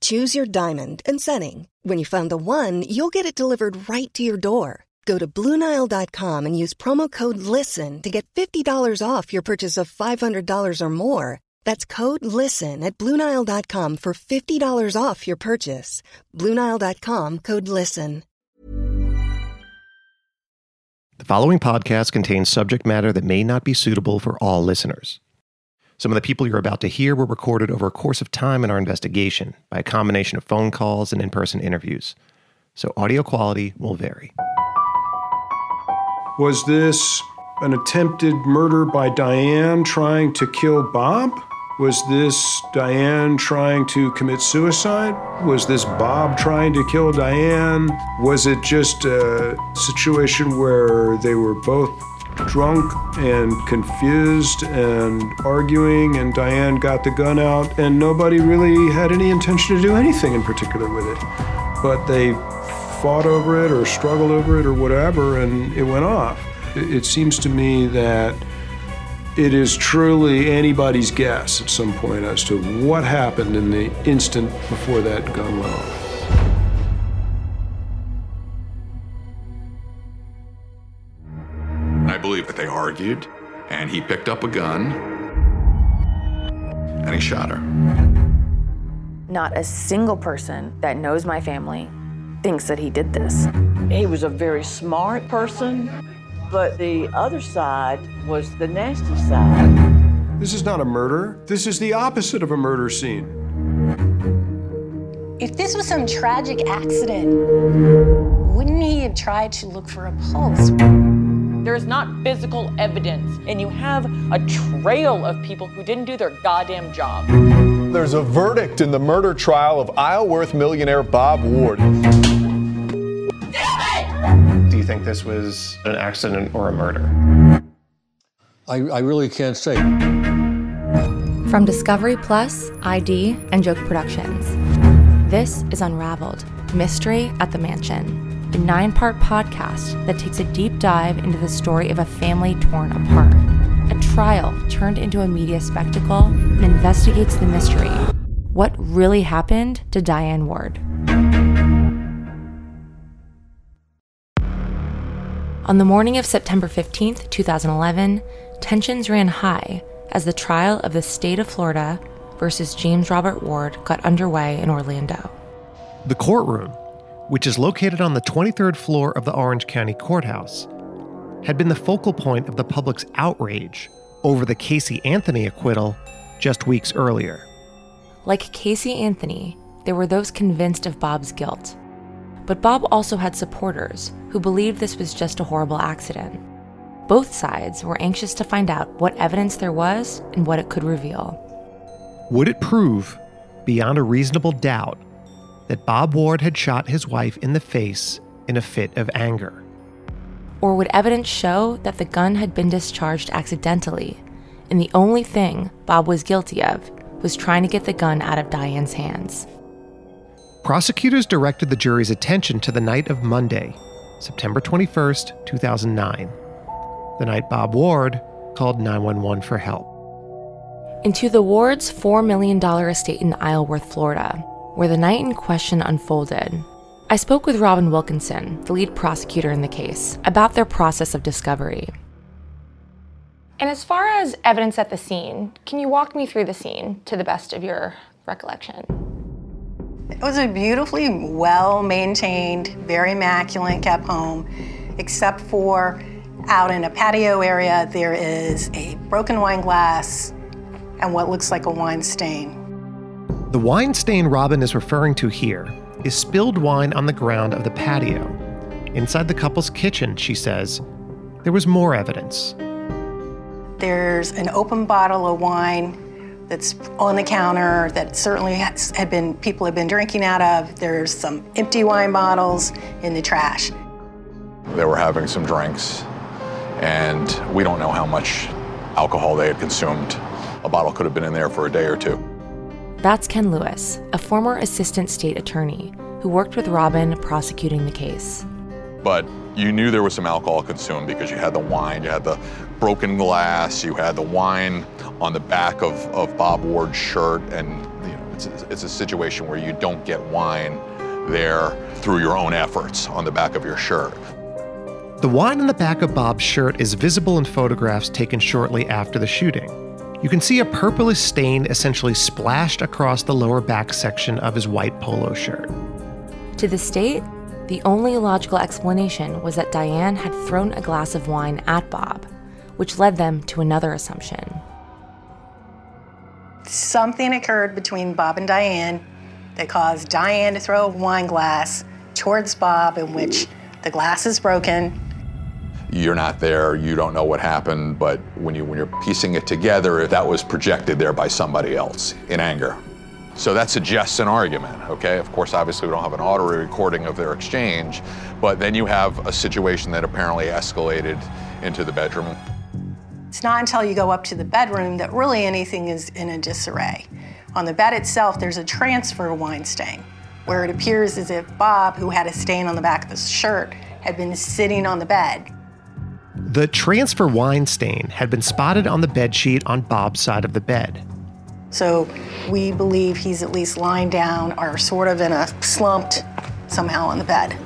Choose your diamond and setting. When you find the one, you'll get it delivered right to your door. Go to Bluenile.com and use promo code LISTEN to get $50 off your purchase of $500 or more. That's code LISTEN at Bluenile.com for $50 off your purchase. Bluenile.com code LISTEN. The following podcast contains subject matter that may not be suitable for all listeners. Some of the people you're about to hear were recorded over a course of time in our investigation by a combination of phone calls and in person interviews, so audio quality will vary. Was this an attempted murder by Diane trying to kill Bob? Was this Diane trying to commit suicide? Was this Bob trying to kill Diane? Was it just a situation where they were both drunk and confused and arguing, and Diane got the gun out, and nobody really had any intention to do anything in particular with it? But they fought over it or struggled over it or whatever, and it went off. It seems to me that it is truly anybody's guess at some point as to what happened in the instant before that gun went off. Believe that they argued, and he picked up a gun and he shot her. Not a single person that knows my family thinks that he did this. He was a very smart person, but the other side was the nasty side. This is not a murder. This is the opposite of a murder scene. If this was some tragic accident, wouldn't he have tried to look for a pulse? There is not physical evidence, and you have a trail of people who didn't do their goddamn job. There's a verdict in the murder trial of Isleworth millionaire Bob Ward. Do you think this was an accident or a murder? I, I really can't say. From Discovery Plus, ID, and Joke Productions, this is Unraveled Mystery at the Mansion, a nine part podcast that takes a deep dive into the story of a family torn apart. A trial turned into a media spectacle and investigates the mystery. What really happened to Diane Ward? On the morning of September 15th, 2011, tensions ran high as the trial of the state of Florida versus James Robert Ward got underway in Orlando. The courtroom, which is located on the 23rd floor of the Orange County Courthouse, had been the focal point of the public's outrage over the Casey Anthony acquittal just weeks earlier. Like Casey Anthony, there were those convinced of Bob's guilt. But Bob also had supporters who believed this was just a horrible accident. Both sides were anxious to find out what evidence there was and what it could reveal. Would it prove, beyond a reasonable doubt, that Bob Ward had shot his wife in the face in a fit of anger? Or would evidence show that the gun had been discharged accidentally, and the only thing Bob was guilty of was trying to get the gun out of Diane's hands? Prosecutors directed the jury's attention to the night of Monday, September 21st, 2009, the night Bob Ward called 911 for help. Into the Ward's $4 million estate in Isleworth, Florida, where the night in question unfolded. I spoke with Robin Wilkinson, the lead prosecutor in the case, about their process of discovery. And as far as evidence at the scene, can you walk me through the scene to the best of your recollection? It was a beautifully well maintained, very immaculate kept home, except for out in a patio area, there is a broken wine glass and what looks like a wine stain. The wine stain Robin is referring to here is spilled wine on the ground of the patio. Inside the couple's kitchen, she says, there was more evidence. There's an open bottle of wine that's on the counter that certainly has, had been people have been drinking out of. There's some empty wine bottles in the trash. They were having some drinks, and we don't know how much alcohol they had consumed. A bottle could have been in there for a day or two. That's Ken Lewis, a former assistant state attorney who worked with Robin prosecuting the case. But you knew there was some alcohol consumed because you had the wine, you had the broken glass, you had the wine on the back of, of Bob Ward's shirt, and you know, it's, it's a situation where you don't get wine there through your own efforts on the back of your shirt. The wine on the back of Bob's shirt is visible in photographs taken shortly after the shooting. You can see a purplish stain essentially splashed across the lower back section of his white polo shirt. To the state, the only logical explanation was that Diane had thrown a glass of wine at Bob, which led them to another assumption. Something occurred between Bob and Diane that caused Diane to throw a wine glass towards Bob, in which the glass is broken. You're not there, you don't know what happened, but when, you, when you're piecing it together, that was projected there by somebody else in anger. So that suggests an argument, okay? Of course, obviously, we don't have an audio recording of their exchange, but then you have a situation that apparently escalated into the bedroom. It's not until you go up to the bedroom that really anything is in a disarray. On the bed itself, there's a transfer wine stain, where it appears as if Bob, who had a stain on the back of his shirt, had been sitting on the bed. The transfer wine stain had been spotted on the bed sheet on Bob's side of the bed. So we believe he's at least lying down or sort of in a slumped somehow on the bed.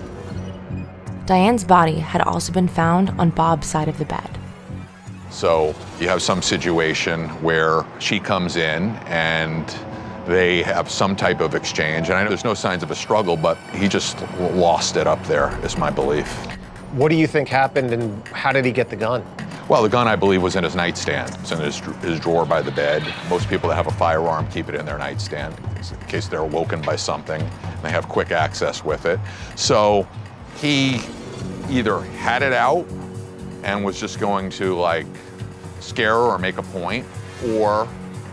Diane's body had also been found on Bob's side of the bed. So you have some situation where she comes in and they have some type of exchange. And I know there's no signs of a struggle, but he just lost it up there, is my belief. What do you think happened and how did he get the gun? Well, the gun, I believe, was in his nightstand. It's in his, his drawer by the bed. Most people that have a firearm keep it in their nightstand in case they're awoken by something. And they have quick access with it. So he either had it out and was just going to like scare her or make a point, or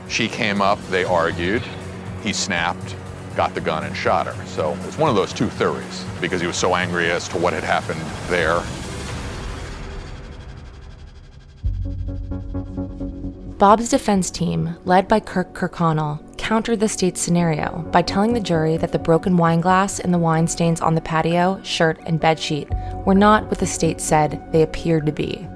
she came up, they argued, he snapped, got the gun and shot her. So it's one of those two theories because he was so angry as to what had happened there. Bob's defense team, led by Kirk Kirkconnell, countered the state's scenario by telling the jury that the broken wine glass and the wine stains on the patio, shirt, and bedsheet were not what the state said they appeared to be.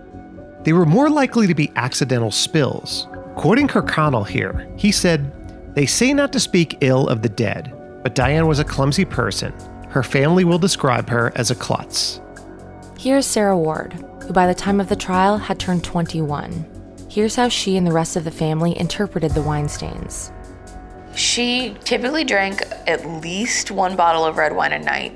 They were more likely to be accidental spills. Quoting Kirkconnell here, he said, They say not to speak ill of the dead, but Diane was a clumsy person. Her family will describe her as a klutz. Here's Sarah Ward, who by the time of the trial had turned 21. Here's how she and the rest of the family interpreted the wine stains. She typically drank at least one bottle of red wine a night,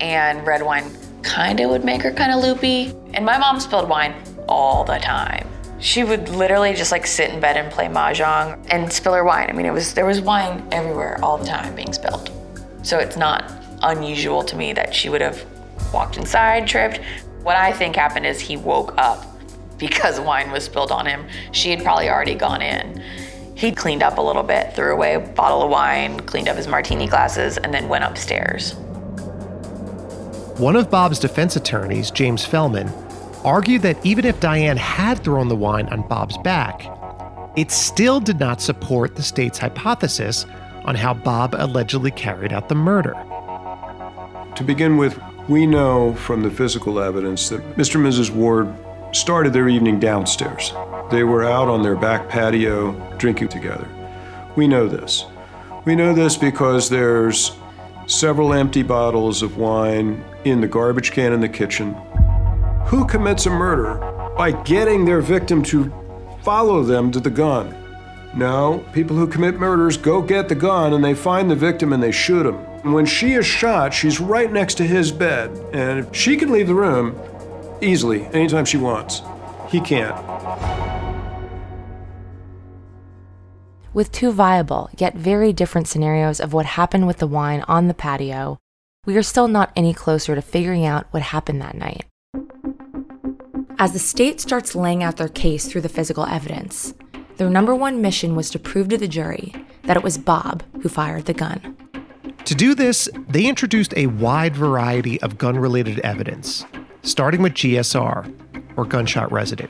and red wine kind of would make her kind of loopy. And my mom spilled wine all the time. She would literally just like sit in bed and play mahjong and spill her wine. I mean, it was there was wine everywhere all the time being spilled. So it's not unusual to me that she would have walked inside, tripped. What I think happened is he woke up because wine was spilled on him. She had probably already gone in. He cleaned up a little bit, threw away a bottle of wine, cleaned up his martini glasses, and then went upstairs. One of Bob's defense attorneys, James Fellman, argued that even if Diane had thrown the wine on Bob's back, it still did not support the state's hypothesis on how Bob allegedly carried out the murder. To begin with, we know from the physical evidence that Mr. and Mrs. Ward started their evening downstairs. They were out on their back patio drinking together. We know this. We know this because there's several empty bottles of wine in the garbage can in the kitchen. Who commits a murder by getting their victim to follow them to the gun? No, people who commit murders go get the gun and they find the victim and they shoot him. When she is shot, she's right next to his bed, and she can leave the room easily anytime she wants. He can't. With two viable, yet very different scenarios of what happened with the wine on the patio, we are still not any closer to figuring out what happened that night. As the state starts laying out their case through the physical evidence, their number one mission was to prove to the jury that it was Bob who fired the gun. To do this, they introduced a wide variety of gun related evidence, starting with GSR, or gunshot residue.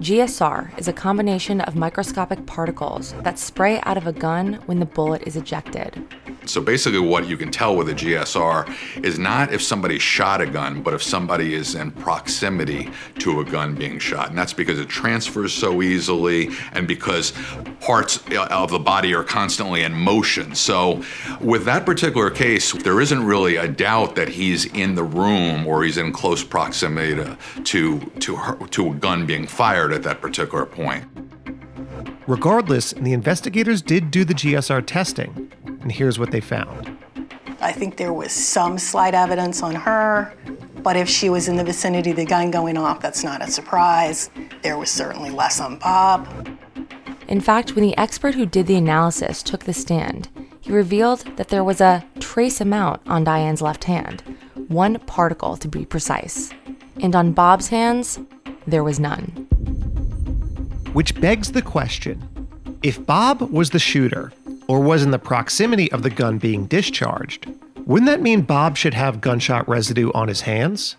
GSR is a combination of microscopic particles that spray out of a gun when the bullet is ejected. So basically, what you can tell with a GSR is not if somebody shot a gun, but if somebody is in proximity to a gun being shot. And that's because it transfers so easily and because parts uh, of the body are constantly in motion. So, with that particular case, there isn't really a doubt that he's in the room or he's in close proximity to, to, to, her, to a gun being fired at that particular point. Regardless, the investigators did do the GSR testing, and here's what they found. I think there was some slight evidence on her, but if she was in the vicinity of the gun going off, that's not a surprise. There was certainly less on Bob. In fact, when the expert who did the analysis took the stand, he revealed that there was a trace amount on Diane's left hand, one particle to be precise. And on Bob's hands, there was none. Which begs the question if Bob was the shooter, or was in the proximity of the gun being discharged, wouldn't that mean Bob should have gunshot residue on his hands?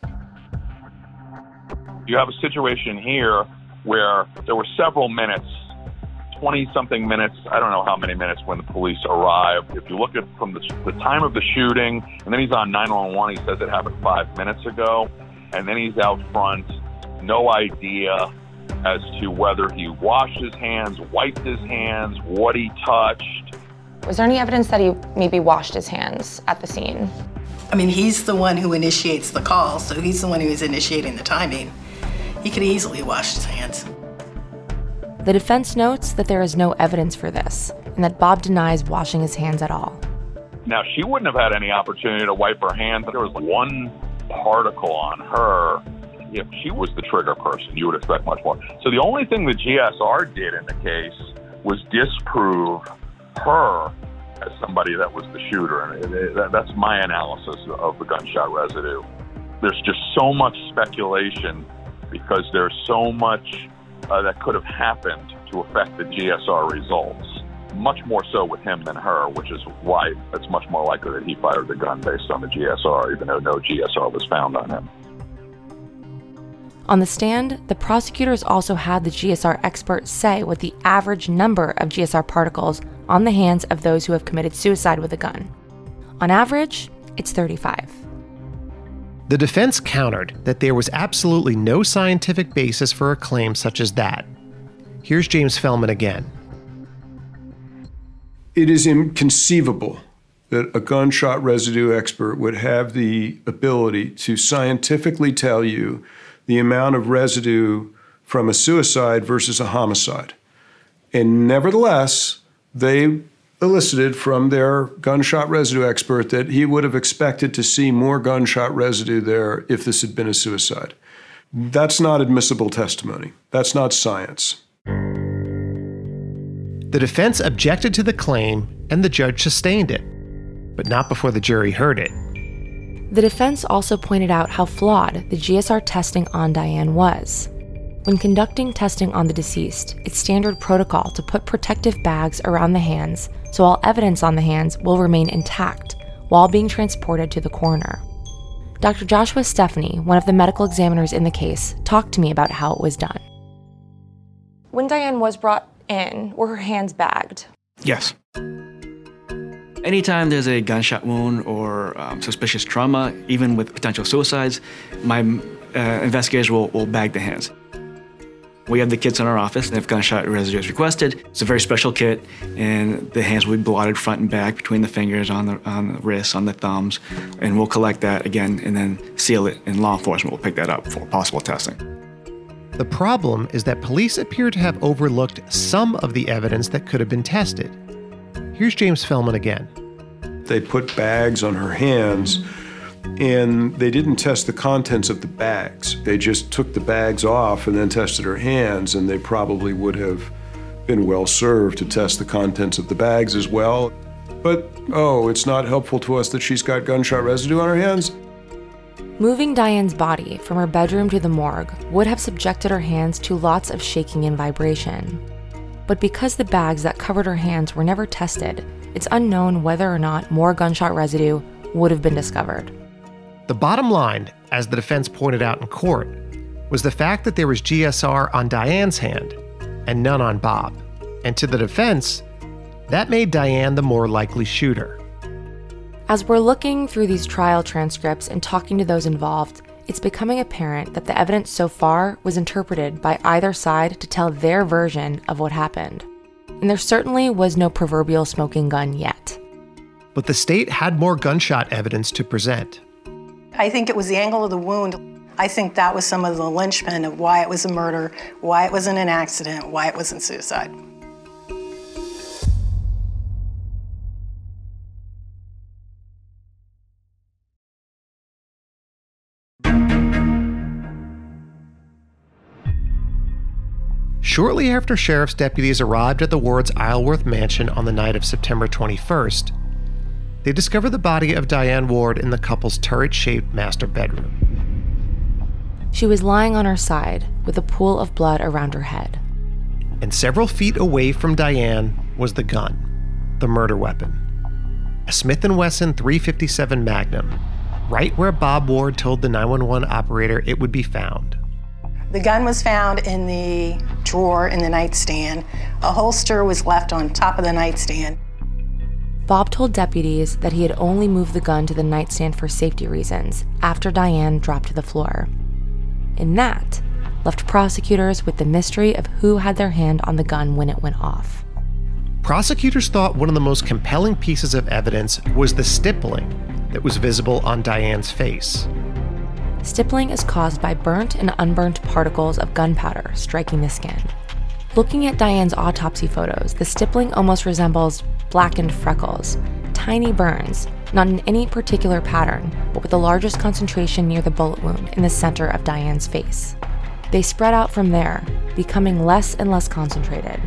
You have a situation here where there were several minutes 20 something minutes. I don't know how many minutes when the police arrived. If you look at from the, the time of the shooting, and then he's on 911, he says it happened five minutes ago, and then he's out front, no idea as to whether he washed his hands, wiped his hands, what he touched. Was there any evidence that he maybe washed his hands at the scene? I mean, he's the one who initiates the call, so he's the one who is initiating the timing. He could easily wash his hands. The defense notes that there is no evidence for this, and that Bob denies washing his hands at all. Now, she wouldn't have had any opportunity to wipe her hands. There was one particle on her. If she was the trigger person, you would expect much more. So the only thing the GSR did in the case was disprove her as somebody that was the shooter. And that's my analysis of the gunshot residue. There's just so much speculation because there's so much uh, that could have happened to affect the GSR results. Much more so with him than her, which is why it's much more likely that he fired the gun based on the GSR, even though no GSR was found on him. On the stand, the prosecutors also had the GSR expert say what the average number of GSR particles on the hands of those who have committed suicide with a gun. On average, it's 35. The defense countered that there was absolutely no scientific basis for a claim such as that. Here's James Fellman again. It is inconceivable that a gunshot residue expert would have the ability to scientifically tell you the amount of residue from a suicide versus a homicide. And nevertheless, they elicited from their gunshot residue expert that he would have expected to see more gunshot residue there if this had been a suicide. That's not admissible testimony. That's not science. The defense objected to the claim, and the judge sustained it, but not before the jury heard it. The defense also pointed out how flawed the GSR testing on Diane was. When conducting testing on the deceased, it's standard protocol to put protective bags around the hands so all evidence on the hands will remain intact while being transported to the coroner. Dr. Joshua Stephany, one of the medical examiners in the case, talked to me about how it was done. When Diane was brought in, were her hands bagged? Yes. Anytime there's a gunshot wound or um, suspicious trauma, even with potential suicides, my uh, investigators will, will bag the hands. We have the kits in our office, and if gunshot residue is requested, it's a very special kit, and the hands will be blotted front and back between the fingers, on the, on the wrists, on the thumbs, and we'll collect that again and then seal it, and law enforcement will pick that up for possible testing. The problem is that police appear to have overlooked some of the evidence that could have been tested. Here's James Fellman again. They put bags on her hands and they didn't test the contents of the bags. They just took the bags off and then tested her hands, and they probably would have been well served to test the contents of the bags as well. But oh, it's not helpful to us that she's got gunshot residue on her hands? Moving Diane's body from her bedroom to the morgue would have subjected her hands to lots of shaking and vibration. But because the bags that covered her hands were never tested, it's unknown whether or not more gunshot residue would have been discovered. The bottom line, as the defense pointed out in court, was the fact that there was GSR on Diane's hand and none on Bob. And to the defense, that made Diane the more likely shooter. As we're looking through these trial transcripts and talking to those involved, it's becoming apparent that the evidence so far was interpreted by either side to tell their version of what happened. And there certainly was no proverbial smoking gun yet. But the state had more gunshot evidence to present. I think it was the angle of the wound. I think that was some of the linchpin of why it was a murder, why it wasn't an accident, why it wasn't suicide. Shortly after sheriff's deputies arrived at the Ward's Isleworth mansion on the night of September 21st, they discover the body of Diane Ward in the couple's turret shaped master bedroom. She was lying on her side with a pool of blood around her head. And several feet away from Diane was the gun, the murder weapon. A Smith & Wesson 357 Magnum, right where Bob Ward told the 911 operator it would be found. The gun was found in the drawer in the nightstand. A holster was left on top of the nightstand. Bob told deputies that he had only moved the gun to the nightstand for safety reasons after Diane dropped to the floor. And that left prosecutors with the mystery of who had their hand on the gun when it went off. Prosecutors thought one of the most compelling pieces of evidence was the stippling that was visible on Diane's face. Stippling is caused by burnt and unburnt particles of gunpowder striking the skin. Looking at Diane's autopsy photos, the stippling almost resembles blackened freckles, tiny burns, not in any particular pattern, but with the largest concentration near the bullet wound in the center of Diane's face. They spread out from there, becoming less and less concentrated.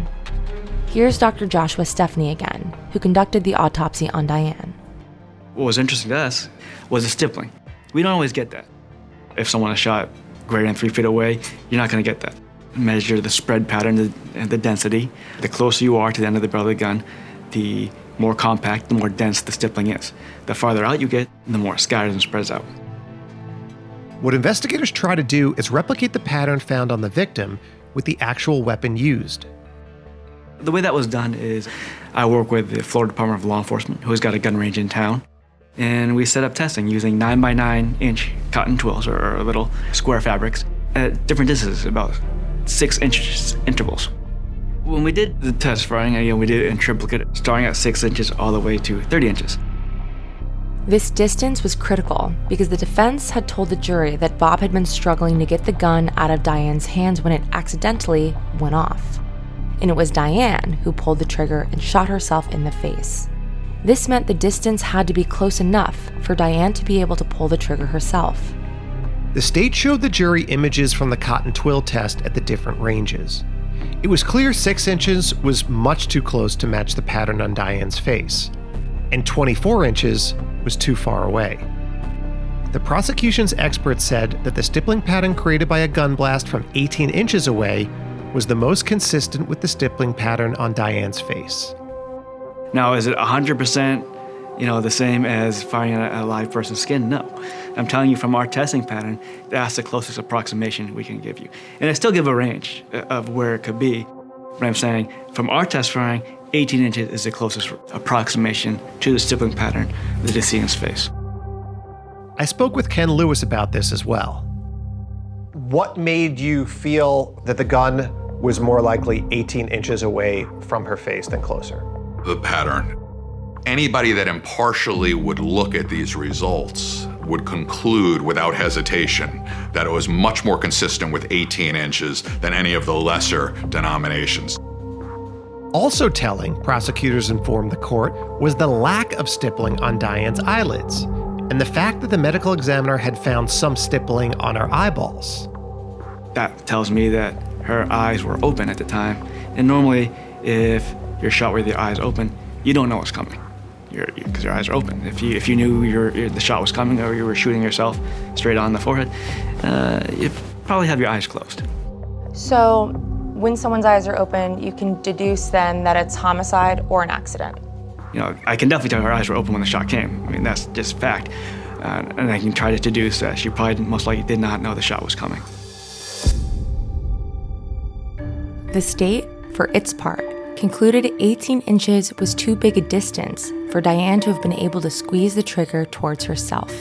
Here's Dr. Joshua Stephany again, who conducted the autopsy on Diane. What was interesting to us was the stippling. We don't always get that. If someone is shot greater than three feet away, you're not going to get that. Measure the spread pattern and the density. The closer you are to the end of the barrel of the gun, the more compact, the more dense the stippling is. The farther out you get, the more scatters and spreads out. What investigators try to do is replicate the pattern found on the victim with the actual weapon used. The way that was done is I work with the Florida Department of Law Enforcement, who's got a gun range in town. And we set up testing using 9 by 9 inch cotton twills or little square fabrics at different distances, about six inch intervals. When we did the test firing, again, we did it in triplicate, starting at 6 inches all the way to 30 inches. This distance was critical because the defense had told the jury that Bob had been struggling to get the gun out of Diane's hands when it accidentally went off. And it was Diane who pulled the trigger and shot herself in the face. This meant the distance had to be close enough for Diane to be able to pull the trigger herself. The state showed the jury images from the cotton twill test at the different ranges. It was clear 6 inches was much too close to match the pattern on Diane's face, and 24 inches was too far away. The prosecution's experts said that the stippling pattern created by a gun blast from 18 inches away was the most consistent with the stippling pattern on Diane's face. Now, is it 100% you know, the same as firing a, a live person's skin? No. I'm telling you from our testing pattern, that's the closest approximation we can give you. And I still give a range uh, of where it could be. But I'm saying from our test firing, 18 inches is the closest approximation to the stippling pattern of the decedent's face. I spoke with Ken Lewis about this as well. What made you feel that the gun was more likely 18 inches away from her face than closer? The pattern. Anybody that impartially would look at these results would conclude without hesitation that it was much more consistent with 18 inches than any of the lesser denominations. Also telling, prosecutors informed the court, was the lack of stippling on Diane's eyelids and the fact that the medical examiner had found some stippling on her eyeballs. That tells me that her eyes were open at the time. And normally, if you're shot with your eyes open, you don't know what's coming because your eyes are open. If you if you knew your, your, the shot was coming or you were shooting yourself straight on the forehead, uh, you probably have your eyes closed. So, when someone's eyes are open, you can deduce then that it's homicide or an accident. You know, I can definitely tell her eyes were open when the shot came. I mean, that's just fact. Uh, and I can try to deduce that she probably most likely did not know the shot was coming. The state, for its part, concluded 18 inches was too big a distance for Diane to have been able to squeeze the trigger towards herself.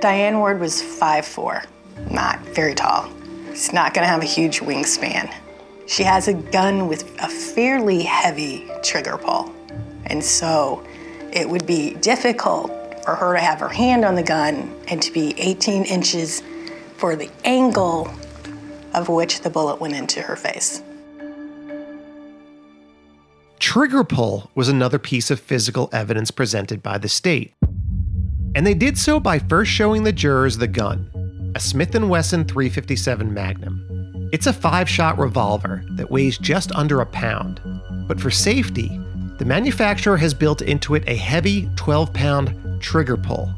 Diane Ward was 5'4, not very tall. She's not going to have a huge wingspan. She has a gun with a fairly heavy trigger pull. And so it would be difficult for her to have her hand on the gun and to be 18 inches for the angle of which the bullet went into her face. Trigger pull was another piece of physical evidence presented by the state. And they did so by first showing the jurors the gun, a Smith & Wesson 357 Magnum. It's a five-shot revolver that weighs just under a pound. But for safety, the manufacturer has built into it a heavy 12-pound trigger pull.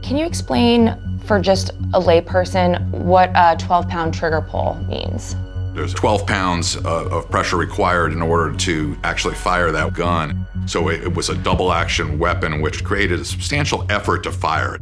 Can you explain for just a layperson what a 12-pound trigger pull means? There's 12 pounds uh, of pressure required in order to actually fire that gun. So it was a double action weapon, which created a substantial effort to fire.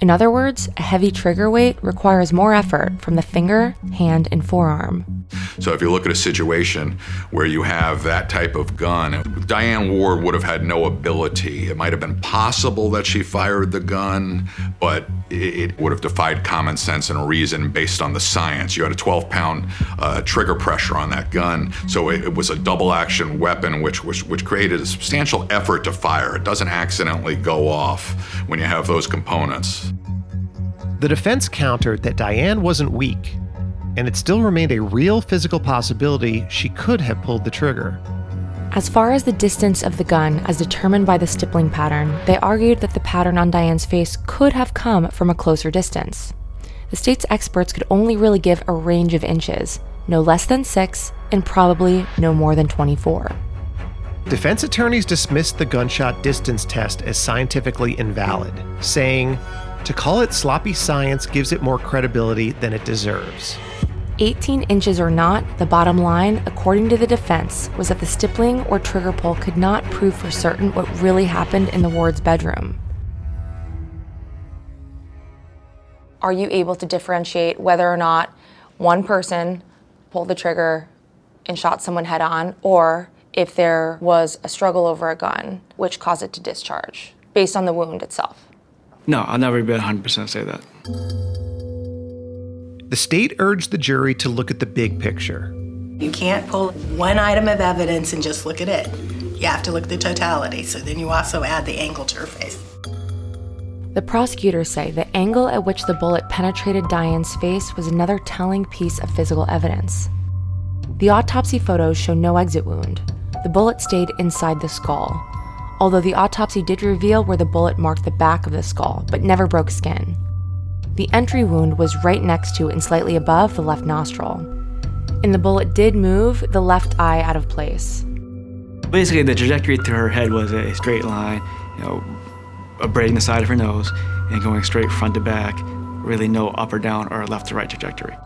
In other words, a heavy trigger weight requires more effort from the finger, hand, and forearm. So if you look at a situation where you have that type of gun, Diane Ward would have had no ability. It might have been possible that she fired the gun, but it would have defied common sense and reason based on the science. You had a 12 pound uh, trigger pressure on that gun, so it, it was a double action weapon which, which, which created a substantial effort to fire. It doesn't accidentally go off when you have those components. The defense countered that Diane wasn't weak, and it still remained a real physical possibility she could have pulled the trigger. As far as the distance of the gun as determined by the stippling pattern, they argued that the pattern on Diane's face could have come from a closer distance. The state's experts could only really give a range of inches, no less than 6 and probably no more than 24. Defense attorneys dismissed the gunshot distance test as scientifically invalid, saying, to call it sloppy science gives it more credibility than it deserves. 18 inches or not, the bottom line, according to the defense, was that the stippling or trigger pull could not prove for certain what really happened in the ward's bedroom. Are you able to differentiate whether or not one person pulled the trigger and shot someone head on, or if there was a struggle over a gun which caused it to discharge based on the wound itself? No, I'll never be 100% say that. The state urged the jury to look at the big picture. You can't pull one item of evidence and just look at it. You have to look at the totality, so then you also add the angle to her face. The prosecutors say the angle at which the bullet penetrated Diane's face was another telling piece of physical evidence. The autopsy photos show no exit wound. The bullet stayed inside the skull, although the autopsy did reveal where the bullet marked the back of the skull, but never broke skin. The entry wound was right next to and slightly above the left nostril. And the bullet did move the left eye out of place. Basically, the trajectory to her head was a straight line, you know, abrading the side of her nose and going straight front to back, really no up or down or left to right trajectory.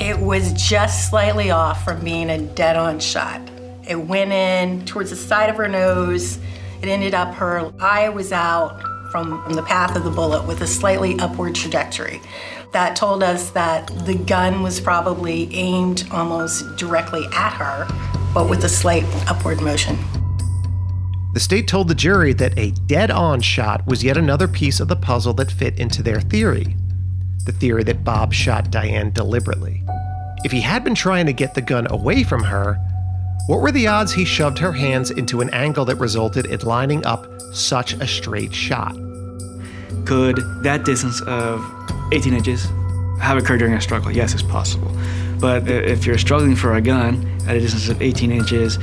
It was just slightly off from being a dead on shot. It went in towards the side of her nose. It ended up her eye was out from the path of the bullet with a slightly upward trajectory. That told us that the gun was probably aimed almost directly at her, but with a slight upward motion. The state told the jury that a dead on shot was yet another piece of the puzzle that fit into their theory. the theory that Bob shot Diane deliberately. If he had been trying to get the gun away from her, what were the odds he shoved her hands into an angle that resulted in lining up such a straight shot? Could that distance of 18 inches have occurred during a struggle? Yes, it's possible. But if you're struggling for a gun at a distance of 18 inches,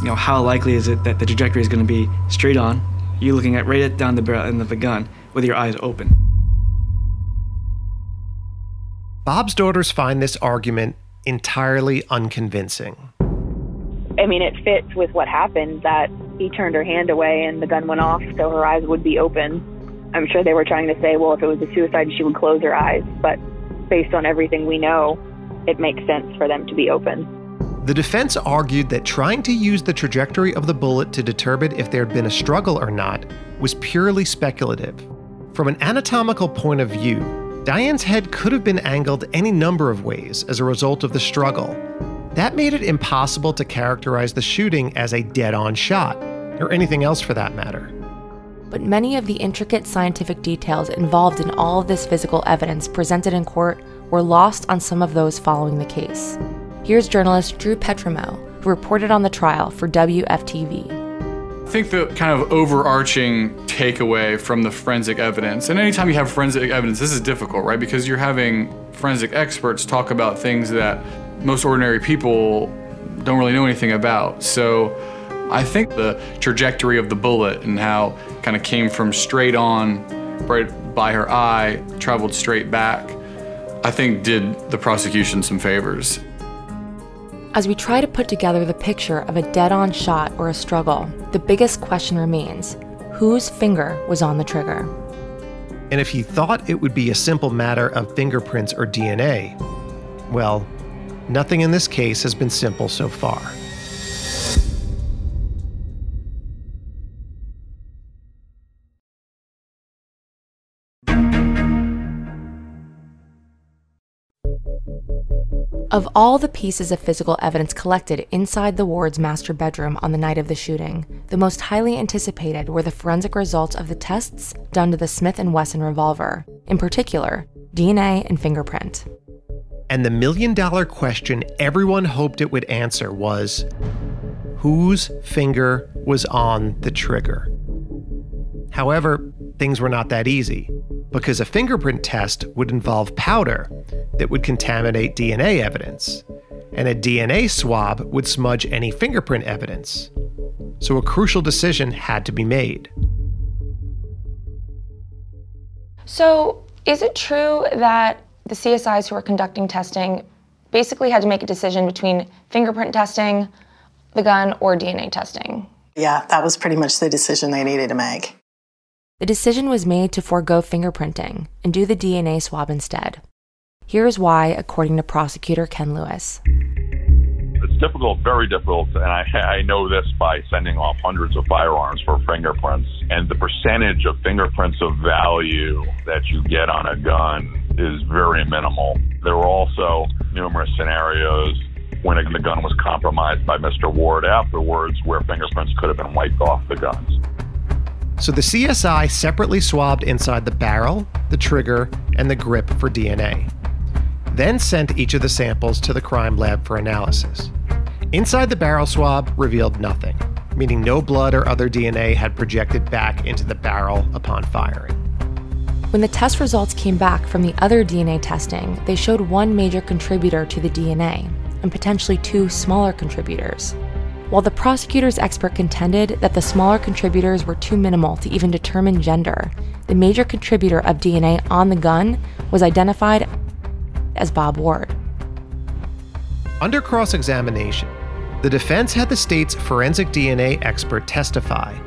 you know, how likely is it that the trajectory is going to be straight on? You're looking at right at down the barrel end of the gun with your eyes open. Bob's daughters find this argument entirely unconvincing. I mean, it fits with what happened that he turned her hand away and the gun went off, so her eyes would be open. I'm sure they were trying to say, well, if it was a suicide, she would close her eyes. But based on everything we know, it makes sense for them to be open. The defense argued that trying to use the trajectory of the bullet to determine if there had been a struggle or not was purely speculative. From an anatomical point of view, Diane's head could have been angled any number of ways as a result of the struggle. That made it impossible to characterize the shooting as a dead on shot, or anything else for that matter. But many of the intricate scientific details involved in all of this physical evidence presented in court were lost on some of those following the case. Here's journalist Drew Petrimoulx, who reported on the trial for WFTV. I think the kind of overarching takeaway from the forensic evidence, and anytime you have forensic evidence, this is difficult, right? Because you're having forensic experts talk about things that most ordinary people don't really know anything about. So I think the trajectory of the bullet and how kind of came from straight on right by her eye, traveled straight back, I think did the prosecution some favors. As we try to put together the picture of a dead on shot or a struggle, the biggest question remains whose finger was on the trigger? And if he thought it would be a simple matter of fingerprints or DNA, well, nothing in this case has been simple so far. Of all the pieces of physical evidence collected inside the ward's master bedroom on the night of the shooting, the most highly anticipated were the forensic results of the tests done to the Smith & Wesson revolver, in particular, DNA and fingerprint. And the million dollar question everyone hoped it would answer was whose finger was on the trigger? However, things were not that easy because a fingerprint test would involve powder that would contaminate DNA evidence, and a DNA swab would smudge any fingerprint evidence. So a crucial decision had to be made. So, is it true that the CSIs who were conducting testing basically had to make a decision between fingerprint testing, the gun, or DNA testing? Yeah, that was pretty much the decision they needed to make. The decision was made to forego fingerprinting and do the DNA swab instead. Here's why, according to prosecutor Ken Lewis. It's difficult, very difficult, and I, I know this by sending off hundreds of firearms for fingerprints. And the percentage of fingerprints of value that you get on a gun is very minimal. There were also numerous scenarios when the gun was compromised by Mr. Ward afterwards where fingerprints could have been wiped off the guns. So the CSI separately swabbed inside the barrel, the trigger, and the grip for DNA. Then sent each of the samples to the crime lab for analysis. Inside the barrel swab revealed nothing, meaning no blood or other DNA had projected back into the barrel upon firing. When the test results came back from the other DNA testing, they showed one major contributor to the DNA and potentially two smaller contributors. While the prosecutor's expert contended that the smaller contributors were too minimal to even determine gender, the major contributor of DNA on the gun was identified as Bob Ward. Under cross examination, the defense had the state's forensic DNA expert testify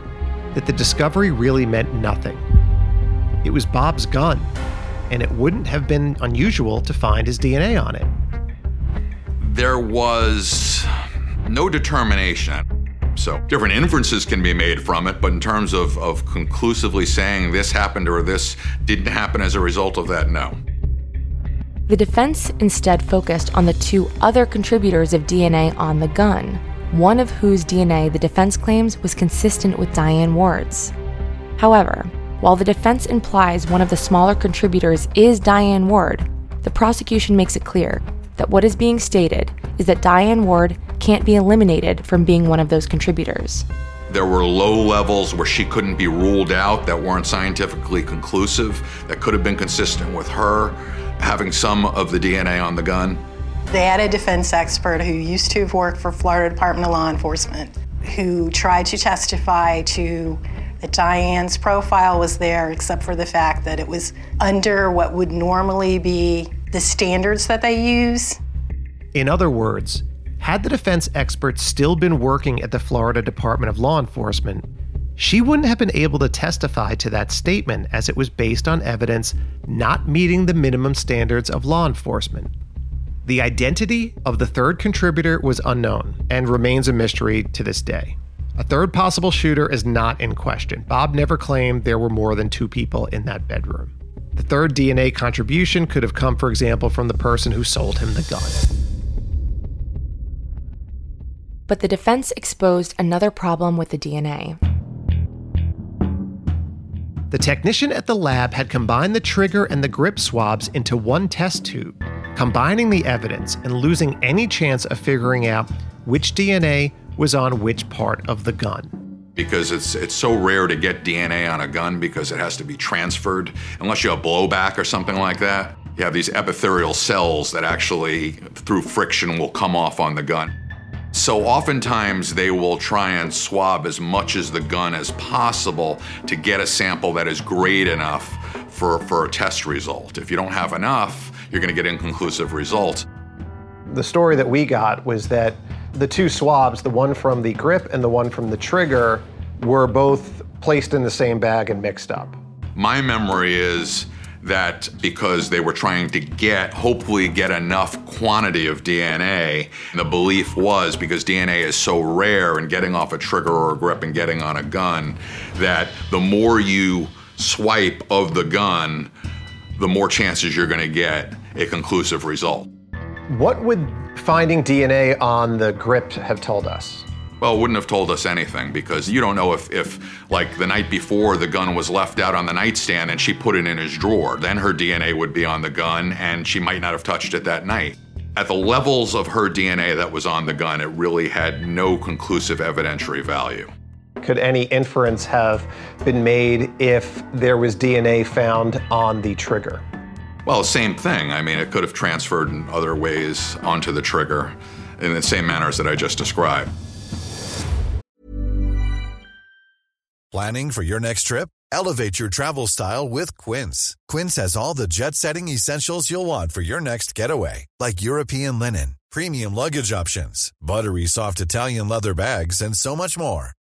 that the discovery really meant nothing. It was Bob's gun, and it wouldn't have been unusual to find his DNA on it. There was no determination. So different inferences can be made from it, but in terms of, of conclusively saying this happened or this didn't happen as a result of that, no. The defense instead focused on the two other contributors of DNA on the gun, one of whose DNA the defense claims was consistent with Diane Ward's. However, While the defense implies one of the smaller contributors is Diane Ward, the prosecution makes it clear that what is being stated is that Diane Ward can't be eliminated from being one of those contributors. There were low levels where she couldn't be ruled out that weren't scientifically conclusive, that could have been consistent with her having some of the DNA on the gun. They had a defense expert who used to have worked for Florida Department of Law Enforcement who tried to testify to that Diane's profile was there, except for the fact that it was under what would normally be the standards that they use. In other words, had the defense expert still been working at the Florida Department of Law Enforcement, she wouldn't have been able to testify to that statement as it was based on evidence not meeting the minimum standards of law enforcement. The identity of the third contributor was unknown and remains a mystery to this day. A third possible shooter is not in question. Bob never claimed there were more than two people in that bedroom. The third DNA contribution could have come, for example, from the person who sold him the gun. But the defense exposed another problem with the DNA. The technician at the lab had combined the trigger and the grip swabs into one test tube, combining the evidence and losing any chance of figuring out which DNA was on which part of the gun because it's it's so rare to get DNA on a gun because it has to be transferred unless you have blowback or something like that. You have these epithelial cells that actually through friction will come off on the gun. So oftentimes they will try and swab as much as the gun as possible to get a sample that is great enough for, for a test result. If you don't have enough, you're going to get inconclusive results. The story that we got was that the two swabs, the one from the grip and the one from the trigger, were both placed in the same bag and mixed up. My memory is that because they were trying to get, hopefully, get enough quantity of DNA, the belief was because DNA is so rare and getting off a trigger or a grip and getting on a gun, that the more you swipe of the gun, the more chances you're going to get a conclusive result. What would finding DNA on the grip have told us? Well, it wouldn't have told us anything because you don't know if, if, like, the night before the gun was left out on the nightstand and she put it in his drawer. Then her DNA would be on the gun and she might not have touched it that night. At the levels of her DNA that was on the gun, it really had no conclusive evidentiary value. Could any inference have been made if there was DNA found on the trigger? Well, same thing. I mean, it could have transferred in other ways onto the trigger in the same manners that I just described. Planning for your next trip? Elevate your travel style with Quince. Quince has all the jet setting essentials you'll want for your next getaway, like European linen, premium luggage options, buttery soft Italian leather bags, and so much more.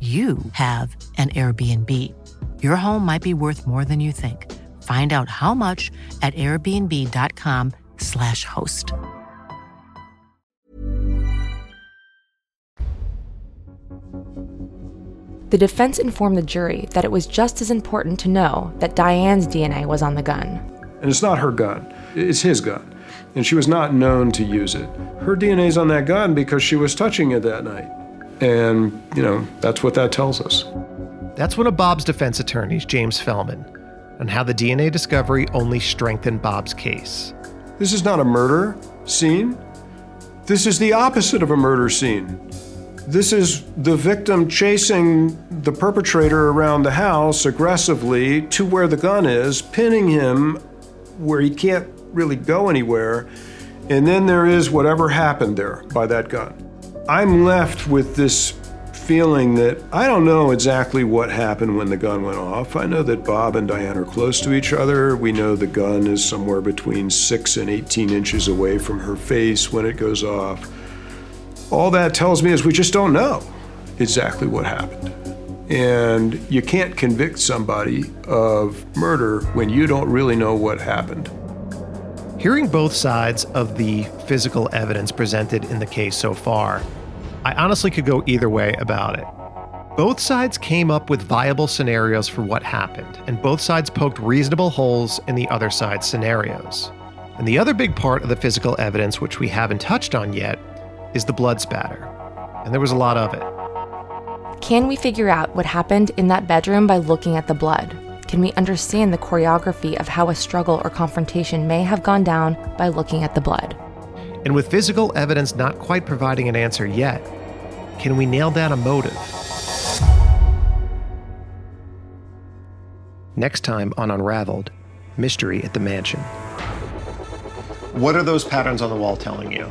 you have an Airbnb. Your home might be worth more than you think. Find out how much at airbnb.com/slash host. The the defense informed the jury that it was just as important to know that Diane's DNA was on the gun. And it's not her gun, it's his gun. And she was not known to use it. Her DNA's on that gun because she was touching it that night. And, you know, that's what that tells us. That's one of Bob's defense attorneys, James Fellman, on how the DNA discovery only strengthened Bob's case. This is not a murder scene. This is the opposite of a murder scene. This is the victim chasing the perpetrator around the house aggressively to where the gun is, pinning him where he can't really go anywhere. And then there is whatever happened there by that gun. I'm left with this feeling that I don't know exactly what happened when the gun went off. I know that Bob and Diane are close to each other. We know the gun is somewhere between 6 and 18 inches away from her face when it goes off. All that tells me is we just don't know exactly what happened. And you can't convict somebody of murder when you don't really know what happened. Hearing both sides of the physical evidence presented in the case so far, I honestly could go either way about it. Both sides came up with viable scenarios for what happened, and both sides poked reasonable holes in the other side's scenarios. And the other big part of the physical evidence, which we haven't touched on yet, is the blood spatter. And there was a lot of it. Can we figure out what happened in that bedroom by looking at the blood? Can we understand the choreography of how a struggle or confrontation may have gone down by looking at the blood? And with physical evidence not quite providing an answer yet, can we nail down a motive? Next time on Unraveled Mystery at the Mansion. What are those patterns on the wall telling you?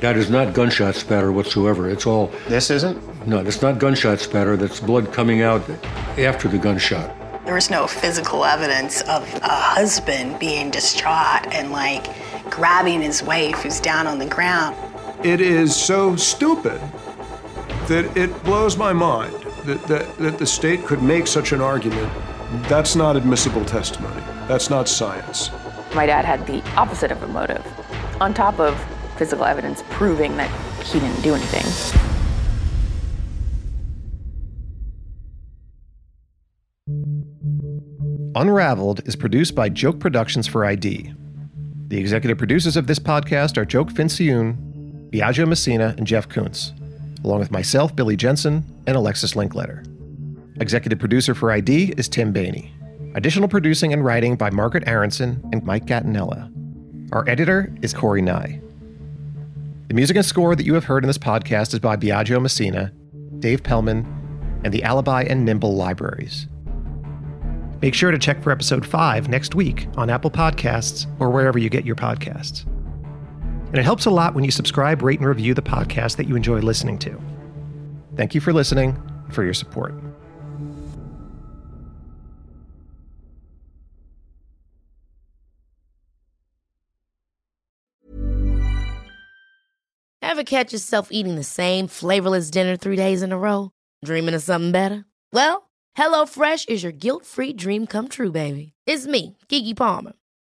That is not gunshot spatter whatsoever. It's all. This isn't? No, it's not gunshot spatter. That's blood coming out after the gunshot. There was no physical evidence of a husband being distraught and like grabbing his wife who's down on the ground. It is so stupid that it blows my mind that, that, that the state could make such an argument. That's not admissible testimony. That's not science. My dad had the opposite of a motive, on top of physical evidence proving that he didn't do anything. Unraveled is produced by Joke Productions for ID. The executive producers of this podcast are Joke Fincioen, Biagio Messina, and Jeff Kuntz, along with myself, Billy Jensen, and Alexis Linkletter. Executive producer for ID is Tim Bainey. Additional producing and writing by Margaret Aronson and Mike Gattinella. Our editor is Corey Nye. The music and score that you have heard in this podcast is by Biagio Messina, Dave Pellman, and the Alibi and Nimble libraries. Make sure to check for episode 5 next week on Apple Podcasts or wherever you get your podcasts. And it helps a lot when you subscribe, rate, and review the podcast that you enjoy listening to. Thank you for listening and for your support. Ever catch yourself eating the same flavorless dinner three days in a row? Dreaming of something better? Well, HelloFresh is your guilt free dream come true, baby. It's me, Keke Palmer.